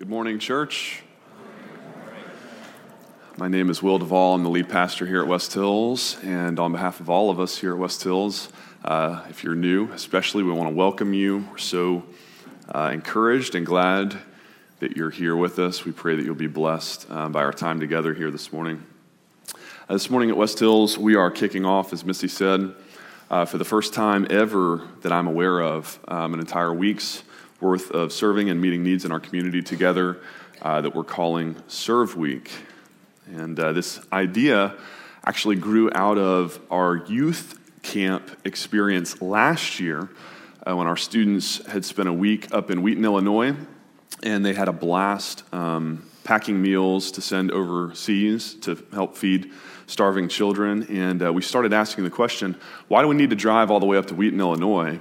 Good morning, church. My name is Will Duvall. I'm the lead pastor here at West Hills. And on behalf of all of us here at West Hills, uh, if you're new, especially, we want to welcome you. We're so uh, encouraged and glad that you're here with us. We pray that you'll be blessed uh, by our time together here this morning. Uh, this morning at West Hills, we are kicking off, as Missy said, uh, for the first time ever that I'm aware of, um, an entire week's worth of serving and meeting needs in our community together uh, that we're calling Serve Week. And uh, this idea actually grew out of our youth camp experience last year uh, when our students had spent a week up in Wheaton, Illinois, and they had a blast um, packing meals to send overseas to help feed starving children. And uh, we started asking the question why do we need to drive all the way up to Wheaton, Illinois?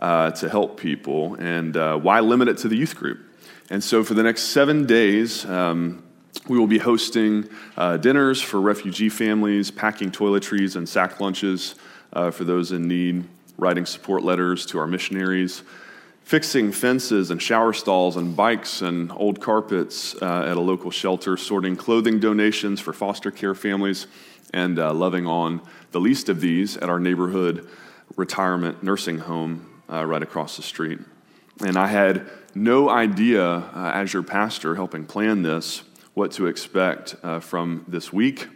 Uh, to help people, and uh, why limit it to the youth group? And so, for the next seven days, um, we will be hosting uh, dinners for refugee families, packing toiletries and sack lunches uh, for those in need, writing support letters to our missionaries, fixing fences and shower stalls and bikes and old carpets uh, at a local shelter, sorting clothing donations for foster care families, and uh, loving on the least of these at our neighborhood retirement nursing home uh, right across the street. And I had no idea, uh, as your pastor helping plan this, what to expect uh, from this week.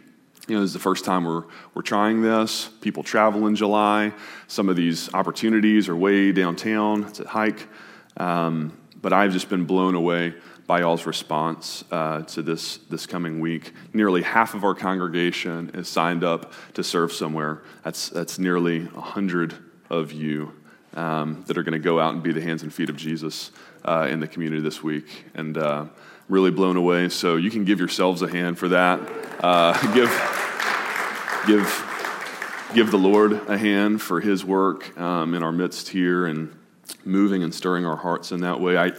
You know, this is the first time we're, we're trying this. People travel in July. Some of these opportunities are way downtown. It's a hike. Um, but I've just been blown away by y'all's response uh, to this, this coming week. Nearly half of our congregation is signed up to serve somewhere. That's, that's nearly 100 of you um, that are going to go out and be the hands and feet of Jesus uh, in the community this week. And uh, really blown away. So you can give yourselves a hand for that. Uh, give, give, give the Lord a hand for his work um, in our midst here and moving and stirring our hearts in that way. I,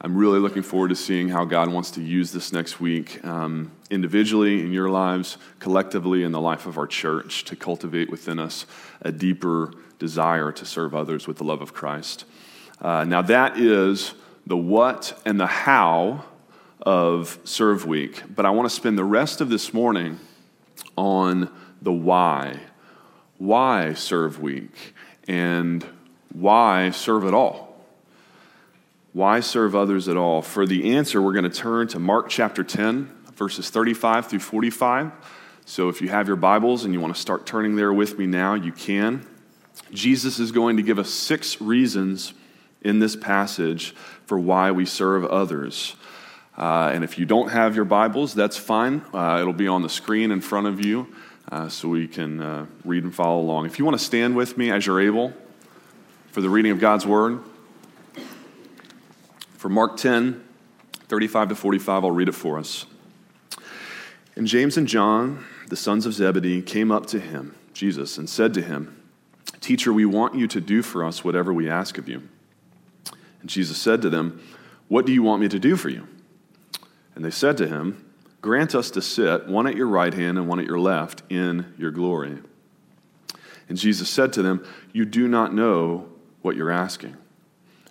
I'm really looking forward to seeing how God wants to use this next week um, individually in your lives, collectively in the life of our church to cultivate within us a deeper desire to serve others with the love of Christ. Uh, now, that is the what and the how of Serve Week, but I want to spend the rest of this morning on the why. Why Serve Week? And why serve at all? Why serve others at all? For the answer, we're going to turn to Mark chapter 10, verses 35 through 45. So if you have your Bibles and you want to start turning there with me now, you can. Jesus is going to give us six reasons in this passage for why we serve others. Uh, and if you don't have your Bibles, that's fine. Uh, it'll be on the screen in front of you uh, so we can uh, read and follow along. If you want to stand with me as you're able for the reading of God's Word, for Mark 10, 35 to 45, I'll read it for us. And James and John, the sons of Zebedee, came up to him, Jesus, and said to him, Teacher, we want you to do for us whatever we ask of you. And Jesus said to them, What do you want me to do for you? And they said to him, Grant us to sit, one at your right hand and one at your left, in your glory. And Jesus said to them, You do not know what you're asking.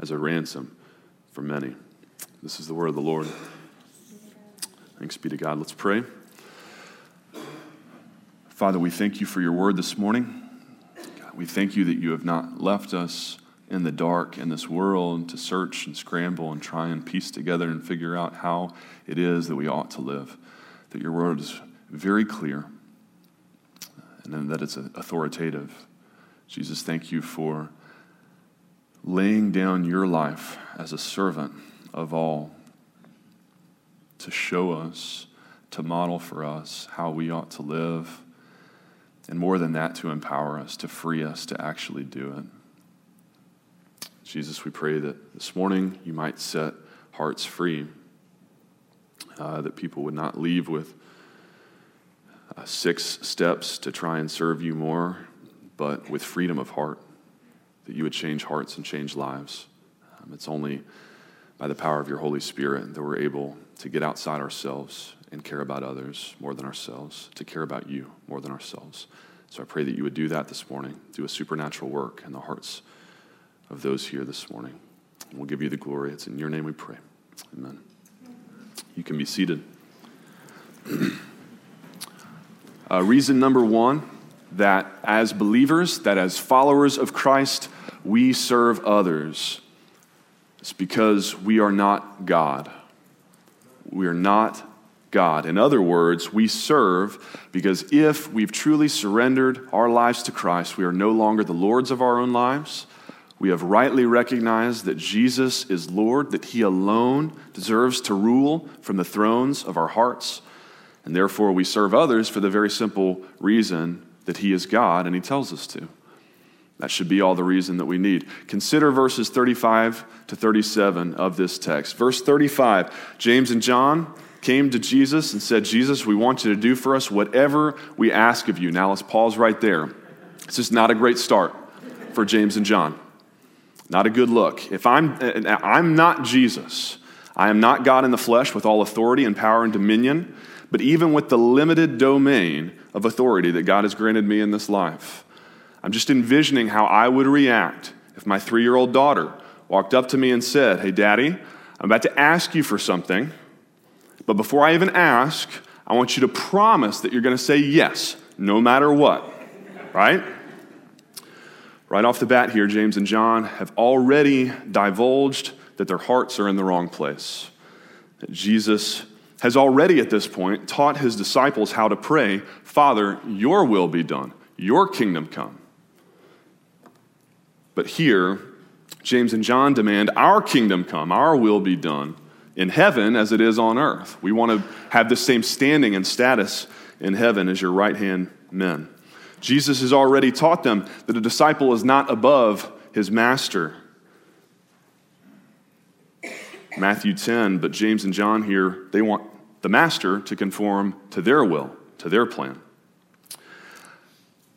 as a ransom for many. This is the word of the Lord. Thanks be to God. Let's pray. Father, we thank you for your word this morning. God, we thank you that you have not left us in the dark in this world to search and scramble and try and piece together and figure out how it is that we ought to live. That your word is very clear and that it's authoritative. Jesus, thank you for laying down your life as a servant of all to show us, to model for us how we ought to live, and more than that, to empower us, to free us to actually do it. Jesus, we pray that this morning you might set hearts free, uh, that people would not leave with uh, six steps to try and serve you more, but with freedom of heart, that you would change hearts and change lives. Um, it's only by the power of your Holy Spirit that we're able to get outside ourselves and care about others more than ourselves, to care about you more than ourselves. So I pray that you would do that this morning, do a supernatural work in the hearts of those here this morning. We'll give you the glory. It's in your name we pray. Amen. You can be seated. Uh, reason number one that as believers, that as followers of Christ, we serve others. It's because we are not God. We are not God. In other words, we serve because if we've truly surrendered our lives to Christ, we are no longer the lords of our own lives. We have rightly recognized that Jesus is Lord, that He alone deserves to rule from the thrones of our hearts. And therefore, we serve others for the very simple reason that He is God and He tells us to. That should be all the reason that we need. Consider verses 35 to 37 of this text. Verse 35 James and John came to Jesus and said, Jesus, we want you to do for us whatever we ask of you. Now let's pause right there. This is not a great start for James and John. Not a good look. If I'm, I'm not Jesus, I am not God in the flesh with all authority and power and dominion. But even with the limited domain of authority that God has granted me in this life, I'm just envisioning how I would react if my three year old daughter walked up to me and said, Hey, Daddy, I'm about to ask you for something, but before I even ask, I want you to promise that you're going to say yes, no matter what. Right? Right off the bat here, James and John have already divulged that their hearts are in the wrong place. That Jesus has already at this point taught his disciples how to pray, Father, your will be done, your kingdom come. But here, James and John demand our kingdom come, our will be done in heaven as it is on earth. We want to have the same standing and status in heaven as your right hand men. Jesus has already taught them that a disciple is not above his master. Matthew 10, but James and John here, they want the master to conform to their will, to their plan.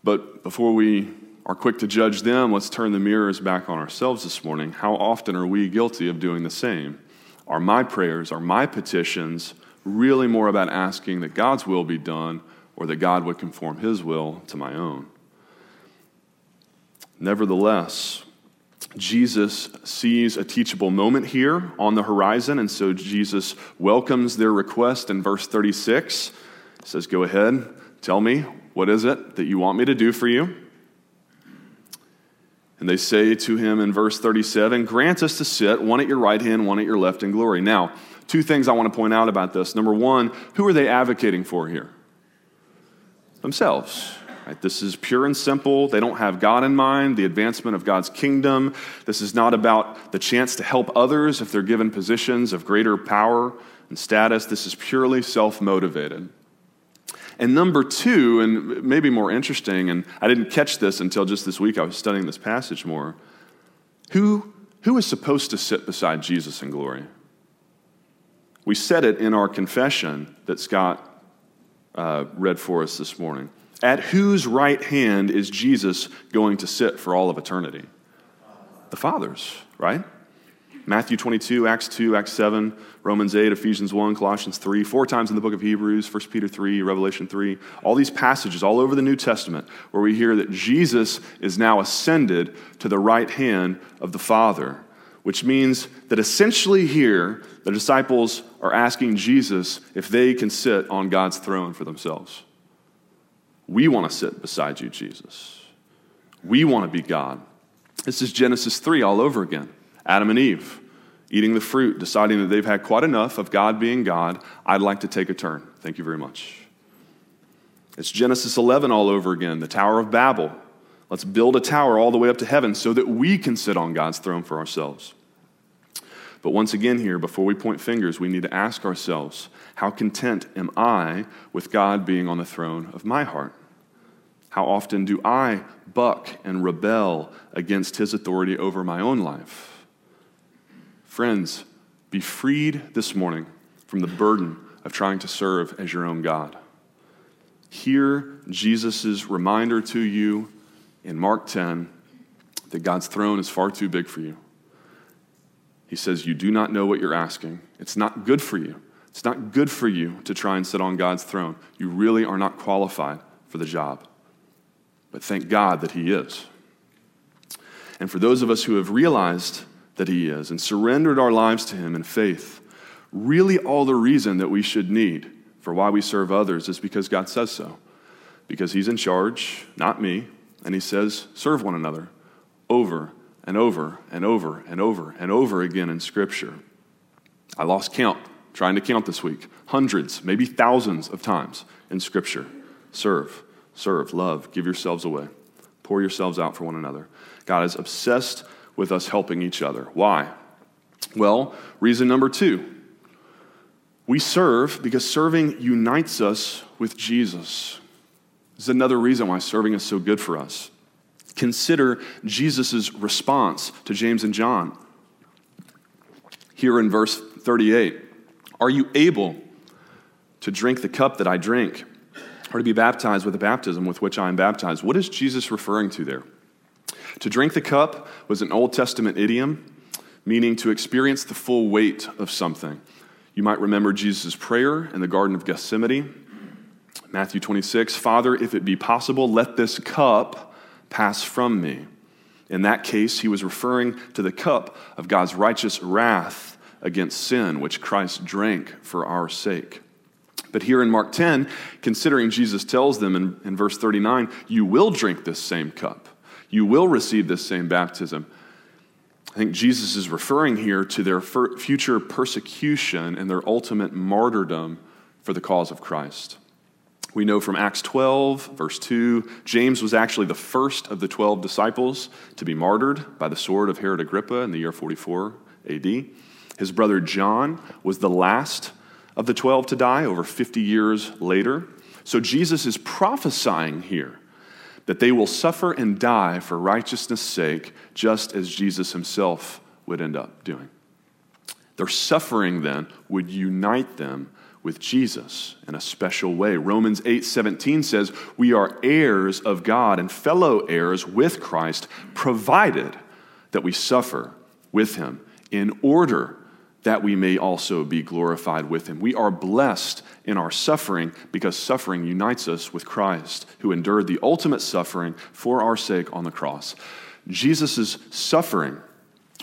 But before we are quick to judge them, let's turn the mirrors back on ourselves this morning. How often are we guilty of doing the same? Are my prayers, are my petitions really more about asking that God's will be done or that God would conform his will to my own? Nevertheless, Jesus sees a teachable moment here on the horizon, and so Jesus welcomes their request in verse 36. He says, Go ahead, tell me, what is it that you want me to do for you? And they say to him in verse 37 Grant us to sit, one at your right hand, one at your left in glory. Now, two things I want to point out about this. Number one, who are they advocating for here? Themselves. Right? This is pure and simple. They don't have God in mind, the advancement of God's kingdom. This is not about the chance to help others if they're given positions of greater power and status. This is purely self motivated. And number two, and maybe more interesting, and I didn't catch this until just this week, I was studying this passage more. Who, who is supposed to sit beside Jesus in glory? We said it in our confession that Scott uh, read for us this morning. At whose right hand is Jesus going to sit for all of eternity? The Father's, right? Matthew 22, Acts 2, Acts 7, Romans 8, Ephesians 1, Colossians 3, four times in the book of Hebrews, 1 Peter 3, Revelation 3, all these passages all over the New Testament where we hear that Jesus is now ascended to the right hand of the Father, which means that essentially here the disciples are asking Jesus if they can sit on God's throne for themselves. We want to sit beside you, Jesus. We want to be God. This is Genesis 3 all over again. Adam and Eve eating the fruit, deciding that they've had quite enough of God being God. I'd like to take a turn. Thank you very much. It's Genesis 11 all over again, the Tower of Babel. Let's build a tower all the way up to heaven so that we can sit on God's throne for ourselves. But once again, here, before we point fingers, we need to ask ourselves how content am I with God being on the throne of my heart? How often do I buck and rebel against his authority over my own life? Friends, be freed this morning from the burden of trying to serve as your own God. Hear Jesus' reminder to you in Mark 10 that God's throne is far too big for you. He says, You do not know what you're asking. It's not good for you. It's not good for you to try and sit on God's throne. You really are not qualified for the job. But thank God that He is. And for those of us who have realized that He is and surrendered our lives to Him in faith, really all the reason that we should need for why we serve others is because God says so. Because He's in charge, not me, and He says, serve one another over and over and over and over and over again in Scripture. I lost count trying to count this week. Hundreds, maybe thousands of times in Scripture. Serve, serve, love, give yourselves away, pour yourselves out for one another. God is obsessed with us helping each other. Why? Well, reason number two we serve because serving unites us with Jesus. This is another reason why serving is so good for us. Consider Jesus' response to James and John. Here in verse 38 Are you able to drink the cup that I drink, or to be baptized with the baptism with which I am baptized? What is Jesus referring to there? To drink the cup was an Old Testament idiom meaning to experience the full weight of something. You might remember Jesus' prayer in the Garden of Gethsemane. Matthew 26 Father, if it be possible, let this cup pass from me. In that case, he was referring to the cup of God's righteous wrath against sin, which Christ drank for our sake. But here in Mark 10, considering Jesus tells them in, in verse 39, you will drink this same cup, you will receive this same baptism. I think Jesus is referring here to their future persecution and their ultimate martyrdom for the cause of Christ. We know from Acts 12, verse 2, James was actually the first of the 12 disciples to be martyred by the sword of Herod Agrippa in the year 44 AD. His brother John was the last of the 12 to die over 50 years later. So Jesus is prophesying here that they will suffer and die for righteousness' sake, just as Jesus himself would end up doing. Their suffering then would unite them with Jesus in a special way. Romans 8:17 says, "We are heirs of God and fellow heirs with Christ, provided that we suffer with him in order that we may also be glorified with him." We are blessed in our suffering because suffering unites us with Christ, who endured the ultimate suffering for our sake on the cross. Jesus' suffering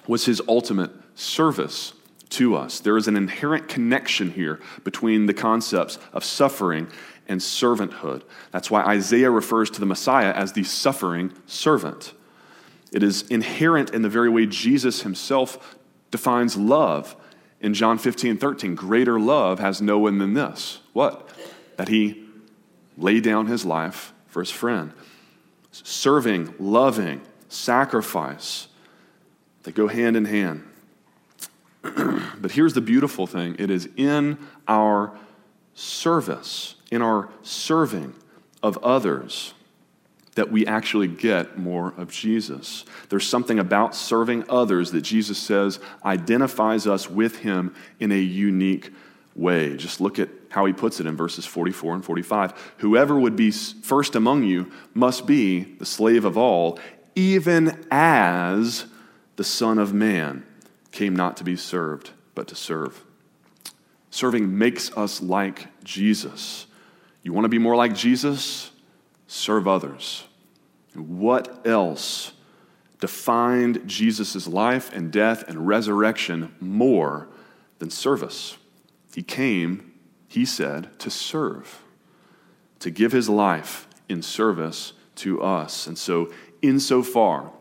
was his ultimate service to us. There is an inherent connection here between the concepts of suffering and servanthood. That's why Isaiah refers to the Messiah as the suffering servant. It is inherent in the very way Jesus himself defines love in John 15, 13. Greater love has no one than this. What? That he laid down his life for his friend. Serving, loving, sacrifice, they go hand in hand. but here's the beautiful thing it is in our service, in our serving of others, that we actually get more of Jesus. There's something about serving others that Jesus says identifies us with him in a unique way. Just look at how he puts it in verses 44 and 45. Whoever would be first among you must be the slave of all, even as the Son of Man came not to be served, but to serve. Serving makes us like Jesus. You want to be more like Jesus? Serve others. what else defined Jesus' life and death and resurrection more than service? He came, he said, to serve, to give his life in service to us. And so, insofar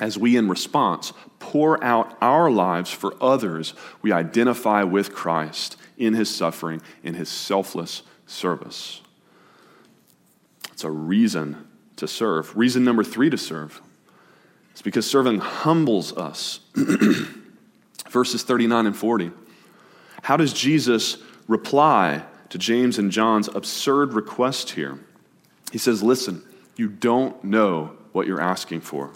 as we, in response, pour out our lives for others, we identify with Christ in his suffering, in his selfless service. It's a reason to serve. Reason number three to serve is because serving humbles us. Verses 39 and 40. How does Jesus reply to James and John's absurd request here? He says, Listen, you don't know what you're asking for.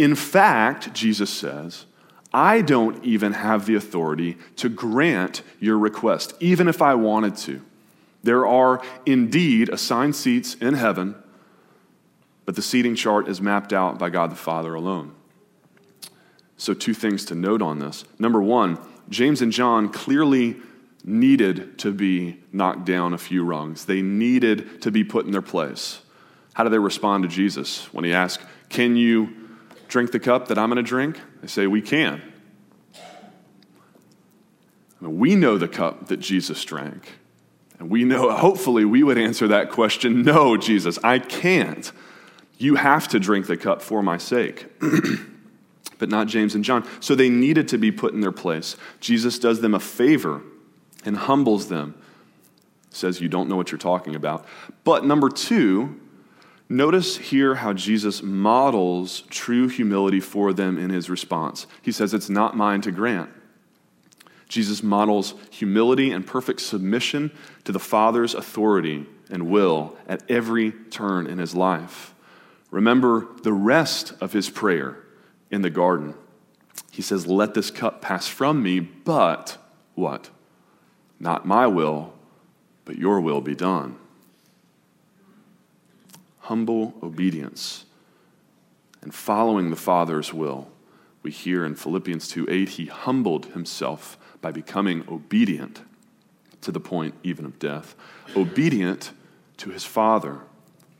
In fact, Jesus says, I don't even have the authority to grant your request, even if I wanted to. There are indeed assigned seats in heaven, but the seating chart is mapped out by God the Father alone. So, two things to note on this. Number one, James and John clearly needed to be knocked down a few rungs, they needed to be put in their place. How do they respond to Jesus when he asks, Can you drink the cup that I'm going to drink? They say, We can. I mean, we know the cup that Jesus drank. And we know, hopefully, we would answer that question No, Jesus, I can't. You have to drink the cup for my sake. but not James and John. So they needed to be put in their place. Jesus does them a favor and humbles them. Says, You don't know what you're talking about. But number two, notice here how Jesus models true humility for them in his response. He says, It's not mine to grant. Jesus models humility and perfect submission to the Father's authority and will at every turn in his life. Remember the rest of his prayer in the garden. He says, Let this cup pass from me, but what? Not my will, but your will be done. Humble obedience and following the Father's will. We hear in Philippians 2 8, he humbled himself by becoming obedient to the point even of death. Obedient to his Father,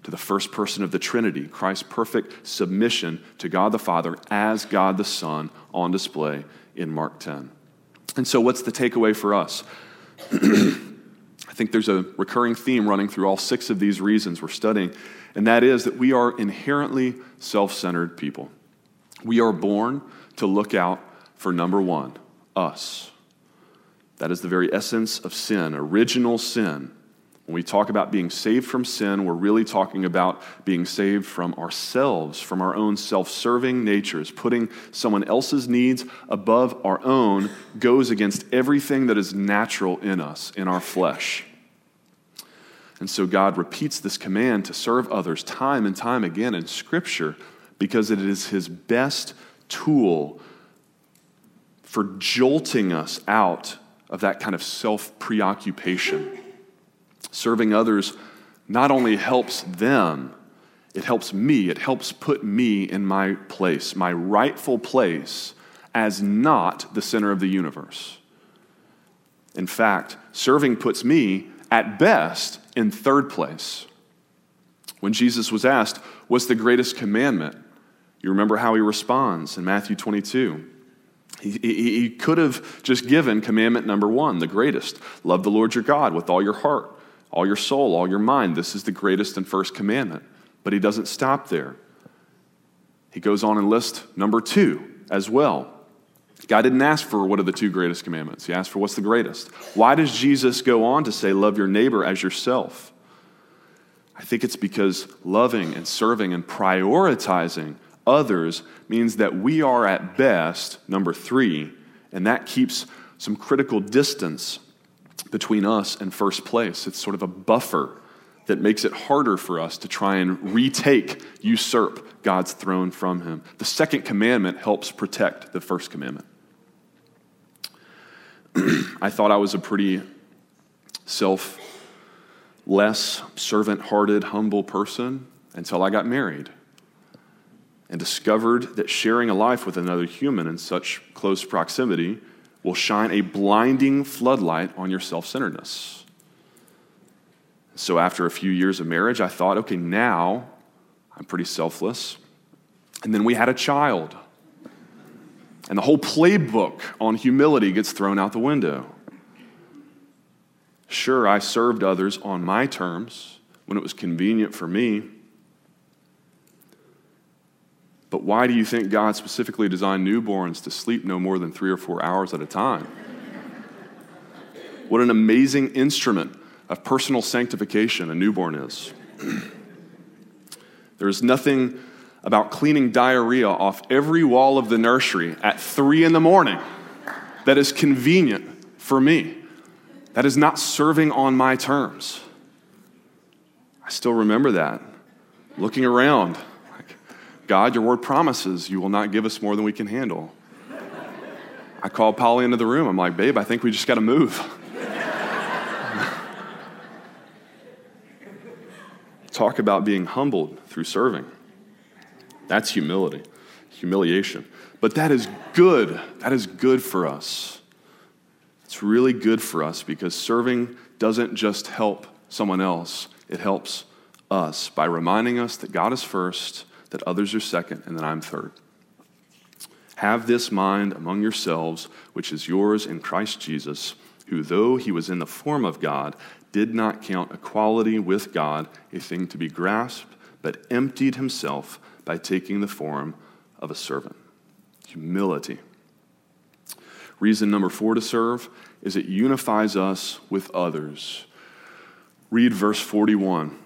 to the first person of the Trinity, Christ's perfect submission to God the Father as God the Son on display in Mark 10. And so, what's the takeaway for us? I think there's a recurring theme running through all six of these reasons we're studying, and that is that we are inherently self centered people. We are born to look out for number one, us. That is the very essence of sin, original sin. When we talk about being saved from sin, we're really talking about being saved from ourselves, from our own self serving natures. Putting someone else's needs above our own goes against everything that is natural in us, in our flesh. And so God repeats this command to serve others time and time again in Scripture because it is His best tool for jolting us out of that kind of self preoccupation Serving others not only helps them, it helps me. It helps put me in my place, my rightful place as not the center of the universe. In fact, serving puts me at best in third place. When Jesus was asked, What's the greatest commandment? You remember how he responds in Matthew 22. He, he, he, could have just given commandment number one, the greatest love the Lord your God with all your heart, all your soul, all your mind. This is the greatest and first commandment. But he doesn't stop there. He goes on and lists number two as well. God didn't ask for what are the two greatest commandments. He asked for what's the greatest. Why does Jesus go on to say, Love your neighbor as yourself? I think it's because loving and serving and prioritizing others means that we are at best number three, and that keeps some critical distance between us and first place. It's sort of a buffer that makes it harder for us to try and retake, usurp God's throne from him. The second commandment helps protect the first commandment. I thought I was a pretty self less servant hearted, humble person until I got married and discovered that sharing a life with another human in such close proximity will shine a blinding floodlight on your self centeredness. So, after a few years of marriage, I thought, okay, now I'm pretty selfless. And then we had a child. And the whole playbook on humility gets thrown out the window. Sure, I served others on my terms when it was convenient for me. But why do you think God specifically designed newborns to sleep no more than three or four hours at a time? what an amazing instrument of personal sanctification a newborn is. there is nothing about cleaning diarrhea off every wall of the nursery at three in the morning that is convenient for me. That is not serving on my terms. I still remember that. Looking around, like, God, your word promises you will not give us more than we can handle. I called Polly into the room. I'm like, babe, I think we just got to move. Talk about being humbled through serving. That's humility, humiliation. But that is good. That is good for us. It's really good for us because serving doesn't just help someone else, it helps us by reminding us that God is first, that others are second, and that I'm third. Have this mind among yourselves, which is yours in Christ Jesus, who, though he was in the form of God, did not count equality with God a thing to be grasped, but emptied himself by taking the form of a servant. Humility. Reason number four to serve is it unifies us with others. Read verse 41.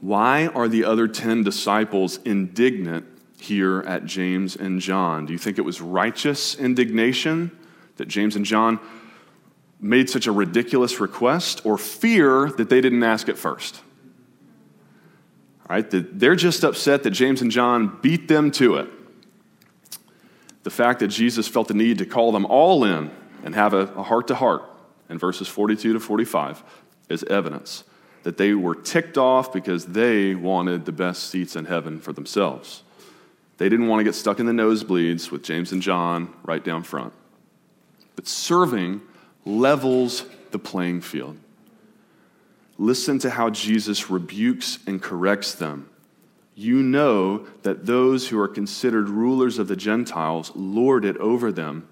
Why are the other 10 disciples indignant here at James and John? Do you think it was righteous indignation that James and John made such a ridiculous request, or fear that they didn't ask it first? Right? They're just upset that James and John beat them to it. The fact that Jesus felt the need to call them all in and have a heart to heart in verses 42 to 45 is evidence that they were ticked off because they wanted the best seats in heaven for themselves. They didn't want to get stuck in the nosebleeds with James and John right down front. But serving levels the playing field. Listen to how Jesus rebukes and corrects them. You know that those who are considered rulers of the Gentiles lord it over them,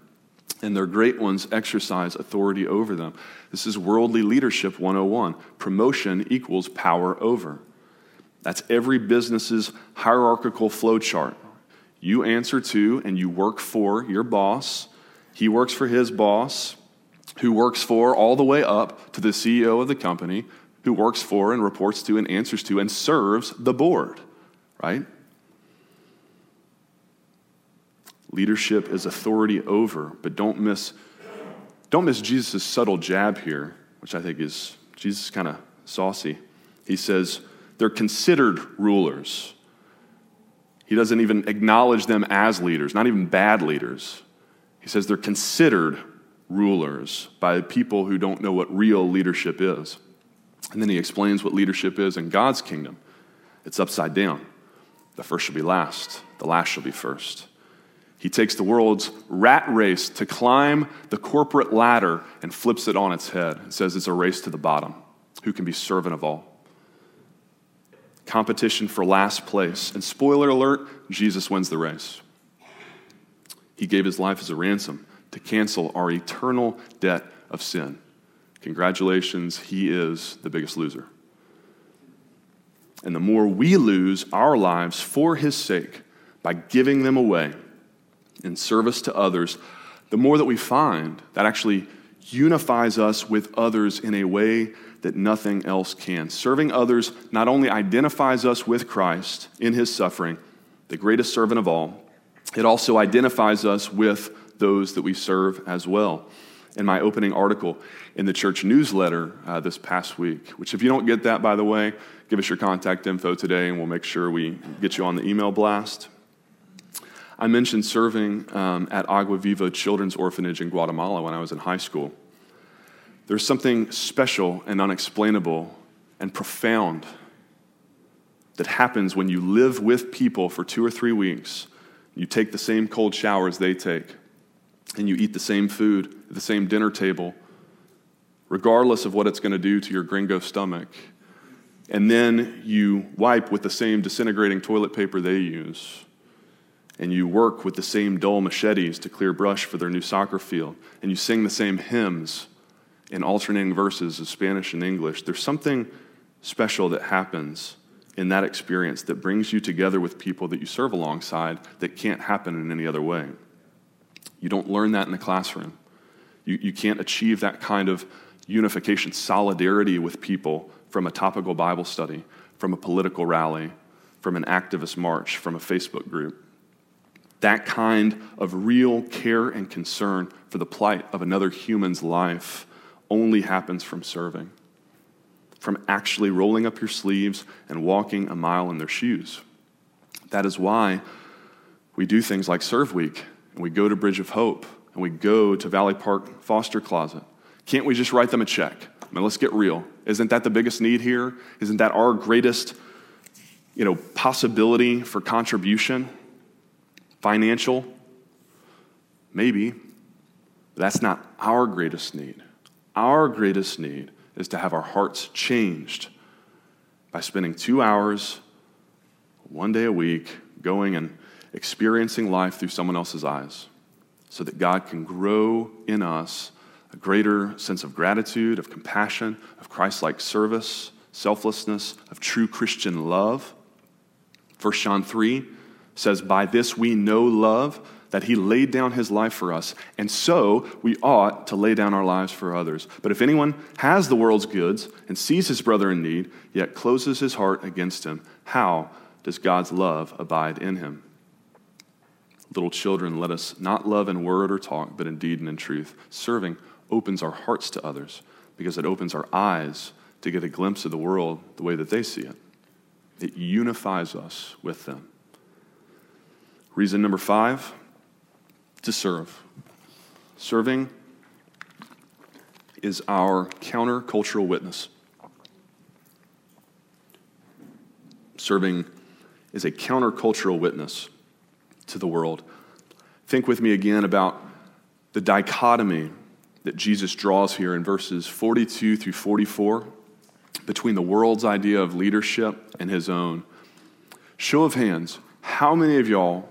and their great ones exercise authority over them. This is worldly leadership 101. Promotion equals power over. That's every business's hierarchical flowchart. You answer to and you work for your boss. He works for his boss, who works for all the way up to the CEO of the company, who works for and reports to and answers to and serves the board, right? Leadership is authority over, but don't miss, don't miss Jesus' subtle jab here, which I think is Jesus kind of saucy. He says they're considered rulers. He doesn't even acknowledge them as leaders, not even bad leaders. He says they're considered rulers by people who don't know what real leadership is. And then he explains what leadership is in God's kingdom. It's upside down. The first shall be last, the last shall be first. He takes the world's rat race to climb the corporate ladder and flips it on its head and says it's a race to the bottom. Who can be servant of all? Competition for last place. And spoiler alert, Jesus wins the race. He gave his life as a ransom to cancel our eternal debt of sin. Congratulations, he is the biggest loser. And the more we lose our lives for his sake by giving them away in service to others, the more that we find that actually unifies us with others in a way that nothing else can. Serving others not only identifies us with Christ in his suffering, the greatest servant of all, it also identifies us with those that we serve as well in my opening article in the church newsletter uh, this past week. Which, if you don't get that, by the way, give us your contact info today and we'll make sure we get you on the email blast. I mentioned serving um, at Agua Viva Children's Orphanage in Guatemala when I was in high school. There's something special and unexplainable and profound that happens when you live with people for two or three weeks. You take the same cold showers they take and you eat the same food at the same dinner table, regardless of what it's going to do to your gringo stomach. And then you wipe with the same disintegrating toilet paper they use. And you work with the same dull machetes to clear brush for their new soccer field. And you sing the same hymns in alternating verses of Spanish and English. There's something special that happens in that experience that brings you together with people that you serve alongside that can't happen in any other way. You don't learn that in the classroom. You, you can't achieve that kind of unification, solidarity with people from a topical Bible study, from a political rally, from an activist march, from a Facebook group. That kind of real care and concern for the plight of another human's life only happens from serving, from actually rolling up your sleeves and walking a mile in their shoes. That is why we do things like Serve Week, and we go to Bridge of Hope, and we go to Valley Park Foster Closet. Can't we just write them a check? I mean, let's get real. Isn't that the biggest need here? Isn't that our greatest you know, possibility for contribution? Financial? Maybe. But That's not our greatest need. Our greatest need is to have our hearts changed by spending two hours, one day a week, going and experiencing life through someone else's eyes so that God can grow in us a greater sense of gratitude, of compassion, of Christ like service, selflessness, of true Christian love. 1 John 3 says, By this we know love, that he laid down his life for us, and so we ought to lay down our lives for others. But if anyone has the world's goods and sees his brother in need, yet closes his heart against him, how does God's love abide in him? Little children, let us not love in word or talk, but in deed and in truth. Serving opens our hearts to others because it opens our eyes to get a glimpse of the world the way that they see it. It unifies us with them. Reason number five to serve. Serving is our countercultural witness. Serving is a countercultural witness to the world. Think with me again about the dichotomy that Jesus draws here in verses 42 through 44 between the world's idea of leadership and his own. Show of hands, how many of y'all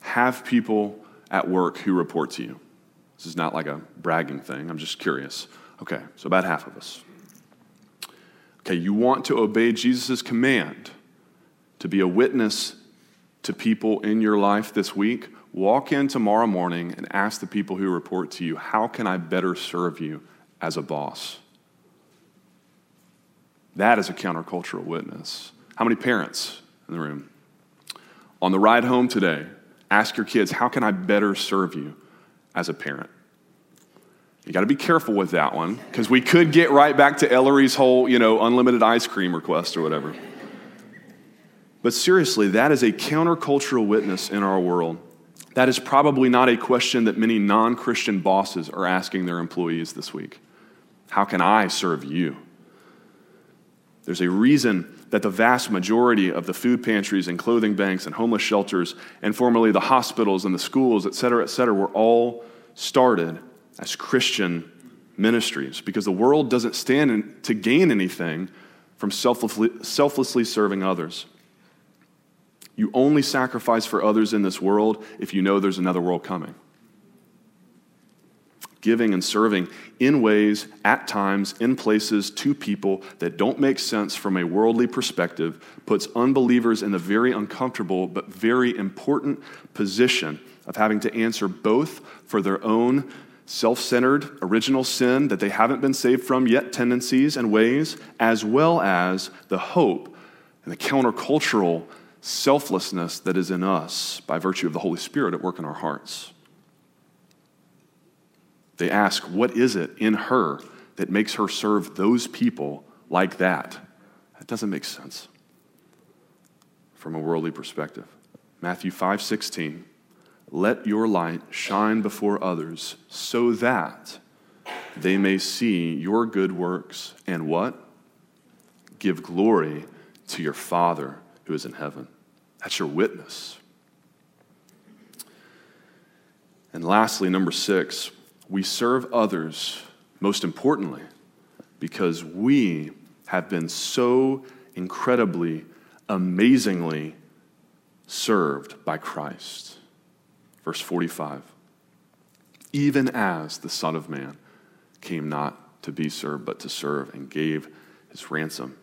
have people at work who report to you? This is not like a bragging thing, I'm just curious. Okay, so about half of us. Okay, you want to obey Jesus' command to be a witness to people in your life this week? Walk in tomorrow morning and ask the people who report to you, How can I better serve you as a boss? That is a countercultural witness. How many parents in the room? On the ride home today, ask your kids, How can I better serve you as a parent? You got to be careful with that one because we could get right back to Ellery's whole, you know, unlimited ice cream request or whatever. But seriously, that is a countercultural witness in our world. That is probably not a question that many non Christian bosses are asking their employees this week. How can I serve you? There's a reason that the vast majority of the food pantries and clothing banks and homeless shelters and formerly the hospitals and the schools, et cetera, et cetera, were all started as Christian ministries because the world doesn't stand to gain anything from selflessly, selflessly serving others. You only sacrifice for others in this world if you know there's another world coming. Giving and serving in ways, at times, in places, to people that don't make sense from a worldly perspective puts unbelievers in the very uncomfortable but very important position of having to answer both for their own self centered original sin that they haven't been saved from yet tendencies and ways, as well as the hope and the countercultural selflessness that is in us by virtue of the Holy Spirit at work in our hearts. They ask, What is it in her that makes her serve those people like that? That doesn't make sense from a worldly perspective. Matthew 5 16. Let your light shine before others so that they may see your good works and what? Give glory to your Father who is in heaven. That's your witness. And lastly, number six, we serve others, most importantly, because we have been so incredibly, amazingly served by Christ. Verse 45 Even as the Son of Man came not to be served, but to serve and gave his ransom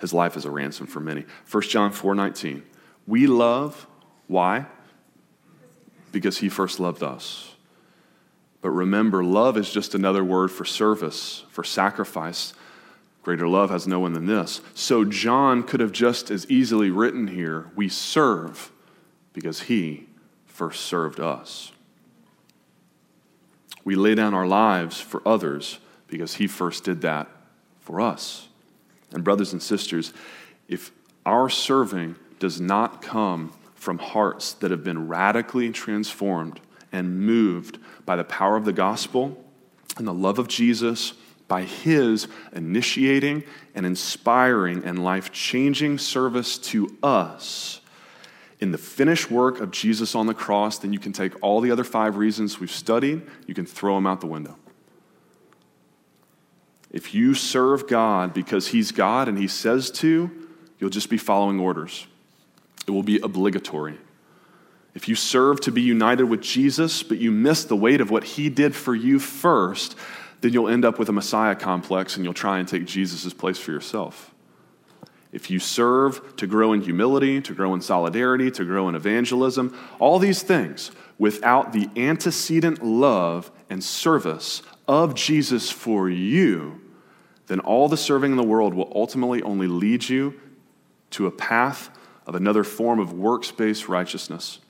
His life as a ransom for many. 1 John 4 19. We love, why? Because he first loved us. But remember, love is just another word for service, for sacrifice. Greater love has no one than this. So John could have just as easily written here, We serve because he first served us. We lay down our lives for others because he first did that for us. And, brothers and sisters, if our serving does not come from hearts that have been radically transformed and moved by the power of the gospel and the love of Jesus, by his initiating and inspiring and life changing service to us in the finished work of Jesus on the cross, then you can take all the other five reasons we've studied, you can throw them out the window. If you serve God because He's God and He says to, you'll just be following orders. It will be obligatory. If you serve to be united with Jesus, but you miss the weight of what He did for you first, then you'll end up with a Messiah complex and you'll try and take Jesus' place for yourself. If you serve to grow in humility, to grow in solidarity, to grow in evangelism, all these things without the antecedent love and service of Jesus for you, then all the serving in the world will ultimately only lead you to a path of another form of works based righteousness.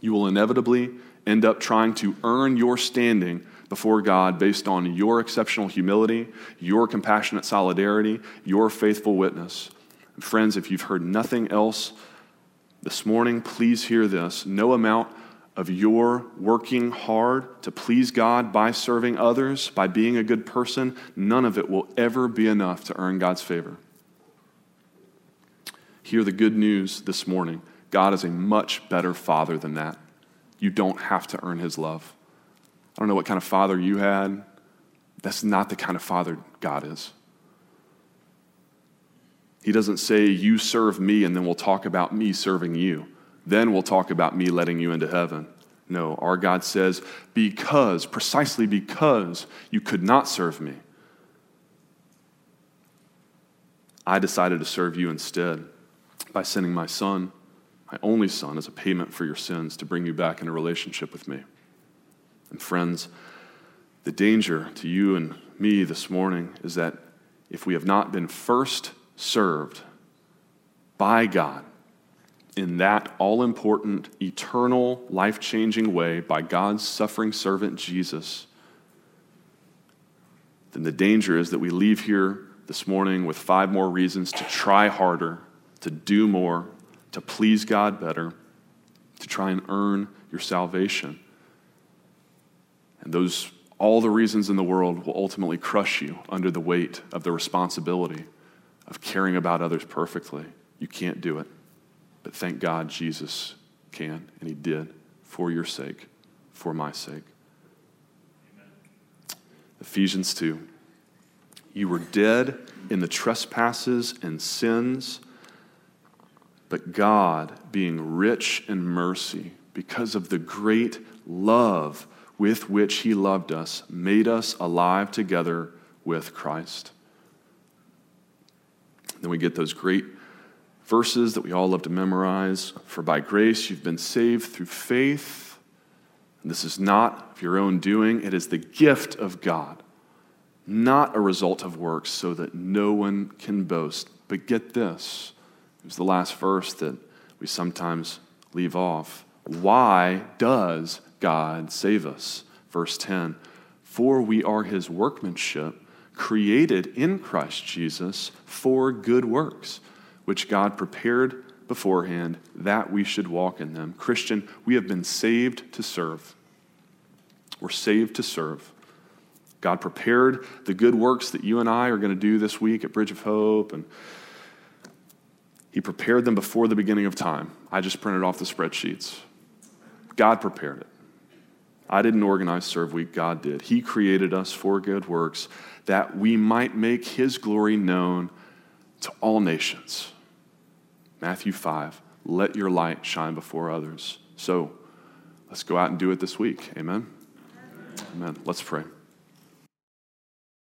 You will inevitably end up trying to earn your standing before God based on your exceptional humility, your compassionate solidarity, your faithful witness. And friends, if you've heard nothing else this morning, please hear this. No amount of your working hard to please God by serving others, by being a good person, none of it will ever be enough to earn God's favor. Hear the good news this morning God is a much better father than that. You don't have to earn his love. I don't know what kind of father you had. That's not the kind of father God is. He doesn't say, You serve me, and then we'll talk about me serving you. Then we'll talk about me letting you into heaven. No, our God says, because, precisely because you could not serve me, I decided to serve you instead by sending my son, my only son, as a payment for your sins to bring you back into relationship with me. And friends, the danger to you and me this morning is that if we have not been first served by God, in that all important, eternal, life changing way by God's suffering servant Jesus, then the danger is that we leave here this morning with five more reasons to try harder, to do more, to please God better, to try and earn your salvation. And those, all the reasons in the world will ultimately crush you under the weight of the responsibility of caring about others perfectly. You can't do it. But thank God Jesus can, and He did for your sake, for my sake. Amen. Ephesians 2. You were dead in the trespasses and sins, but God, being rich in mercy, because of the great love with which He loved us, made us alive together with Christ. Then we get those great verses that we all love to memorize. For by grace you've been saved through faith. And this is not of your own doing, it is the gift of God, not a result of works, so that no one can boast. But get this it was the last verse that we sometimes leave off. Why does God save us? Verse 10 For we are his workmanship, created in Christ Jesus for good works which God prepared beforehand that we should walk in them. Christian, we have been saved to serve. We're saved to serve. God prepared the good works that you and I are going to do this week at Bridge of Hope, and He prepared them before the beginning of time. I just printed off the spreadsheets. God prepared it. I didn't organize Serve Week, God did. He created us for good works that we might make His glory known to all nations. Matthew 5, let your light shine before others. So let's go out and do it this week. Amen. Amen. Let's pray.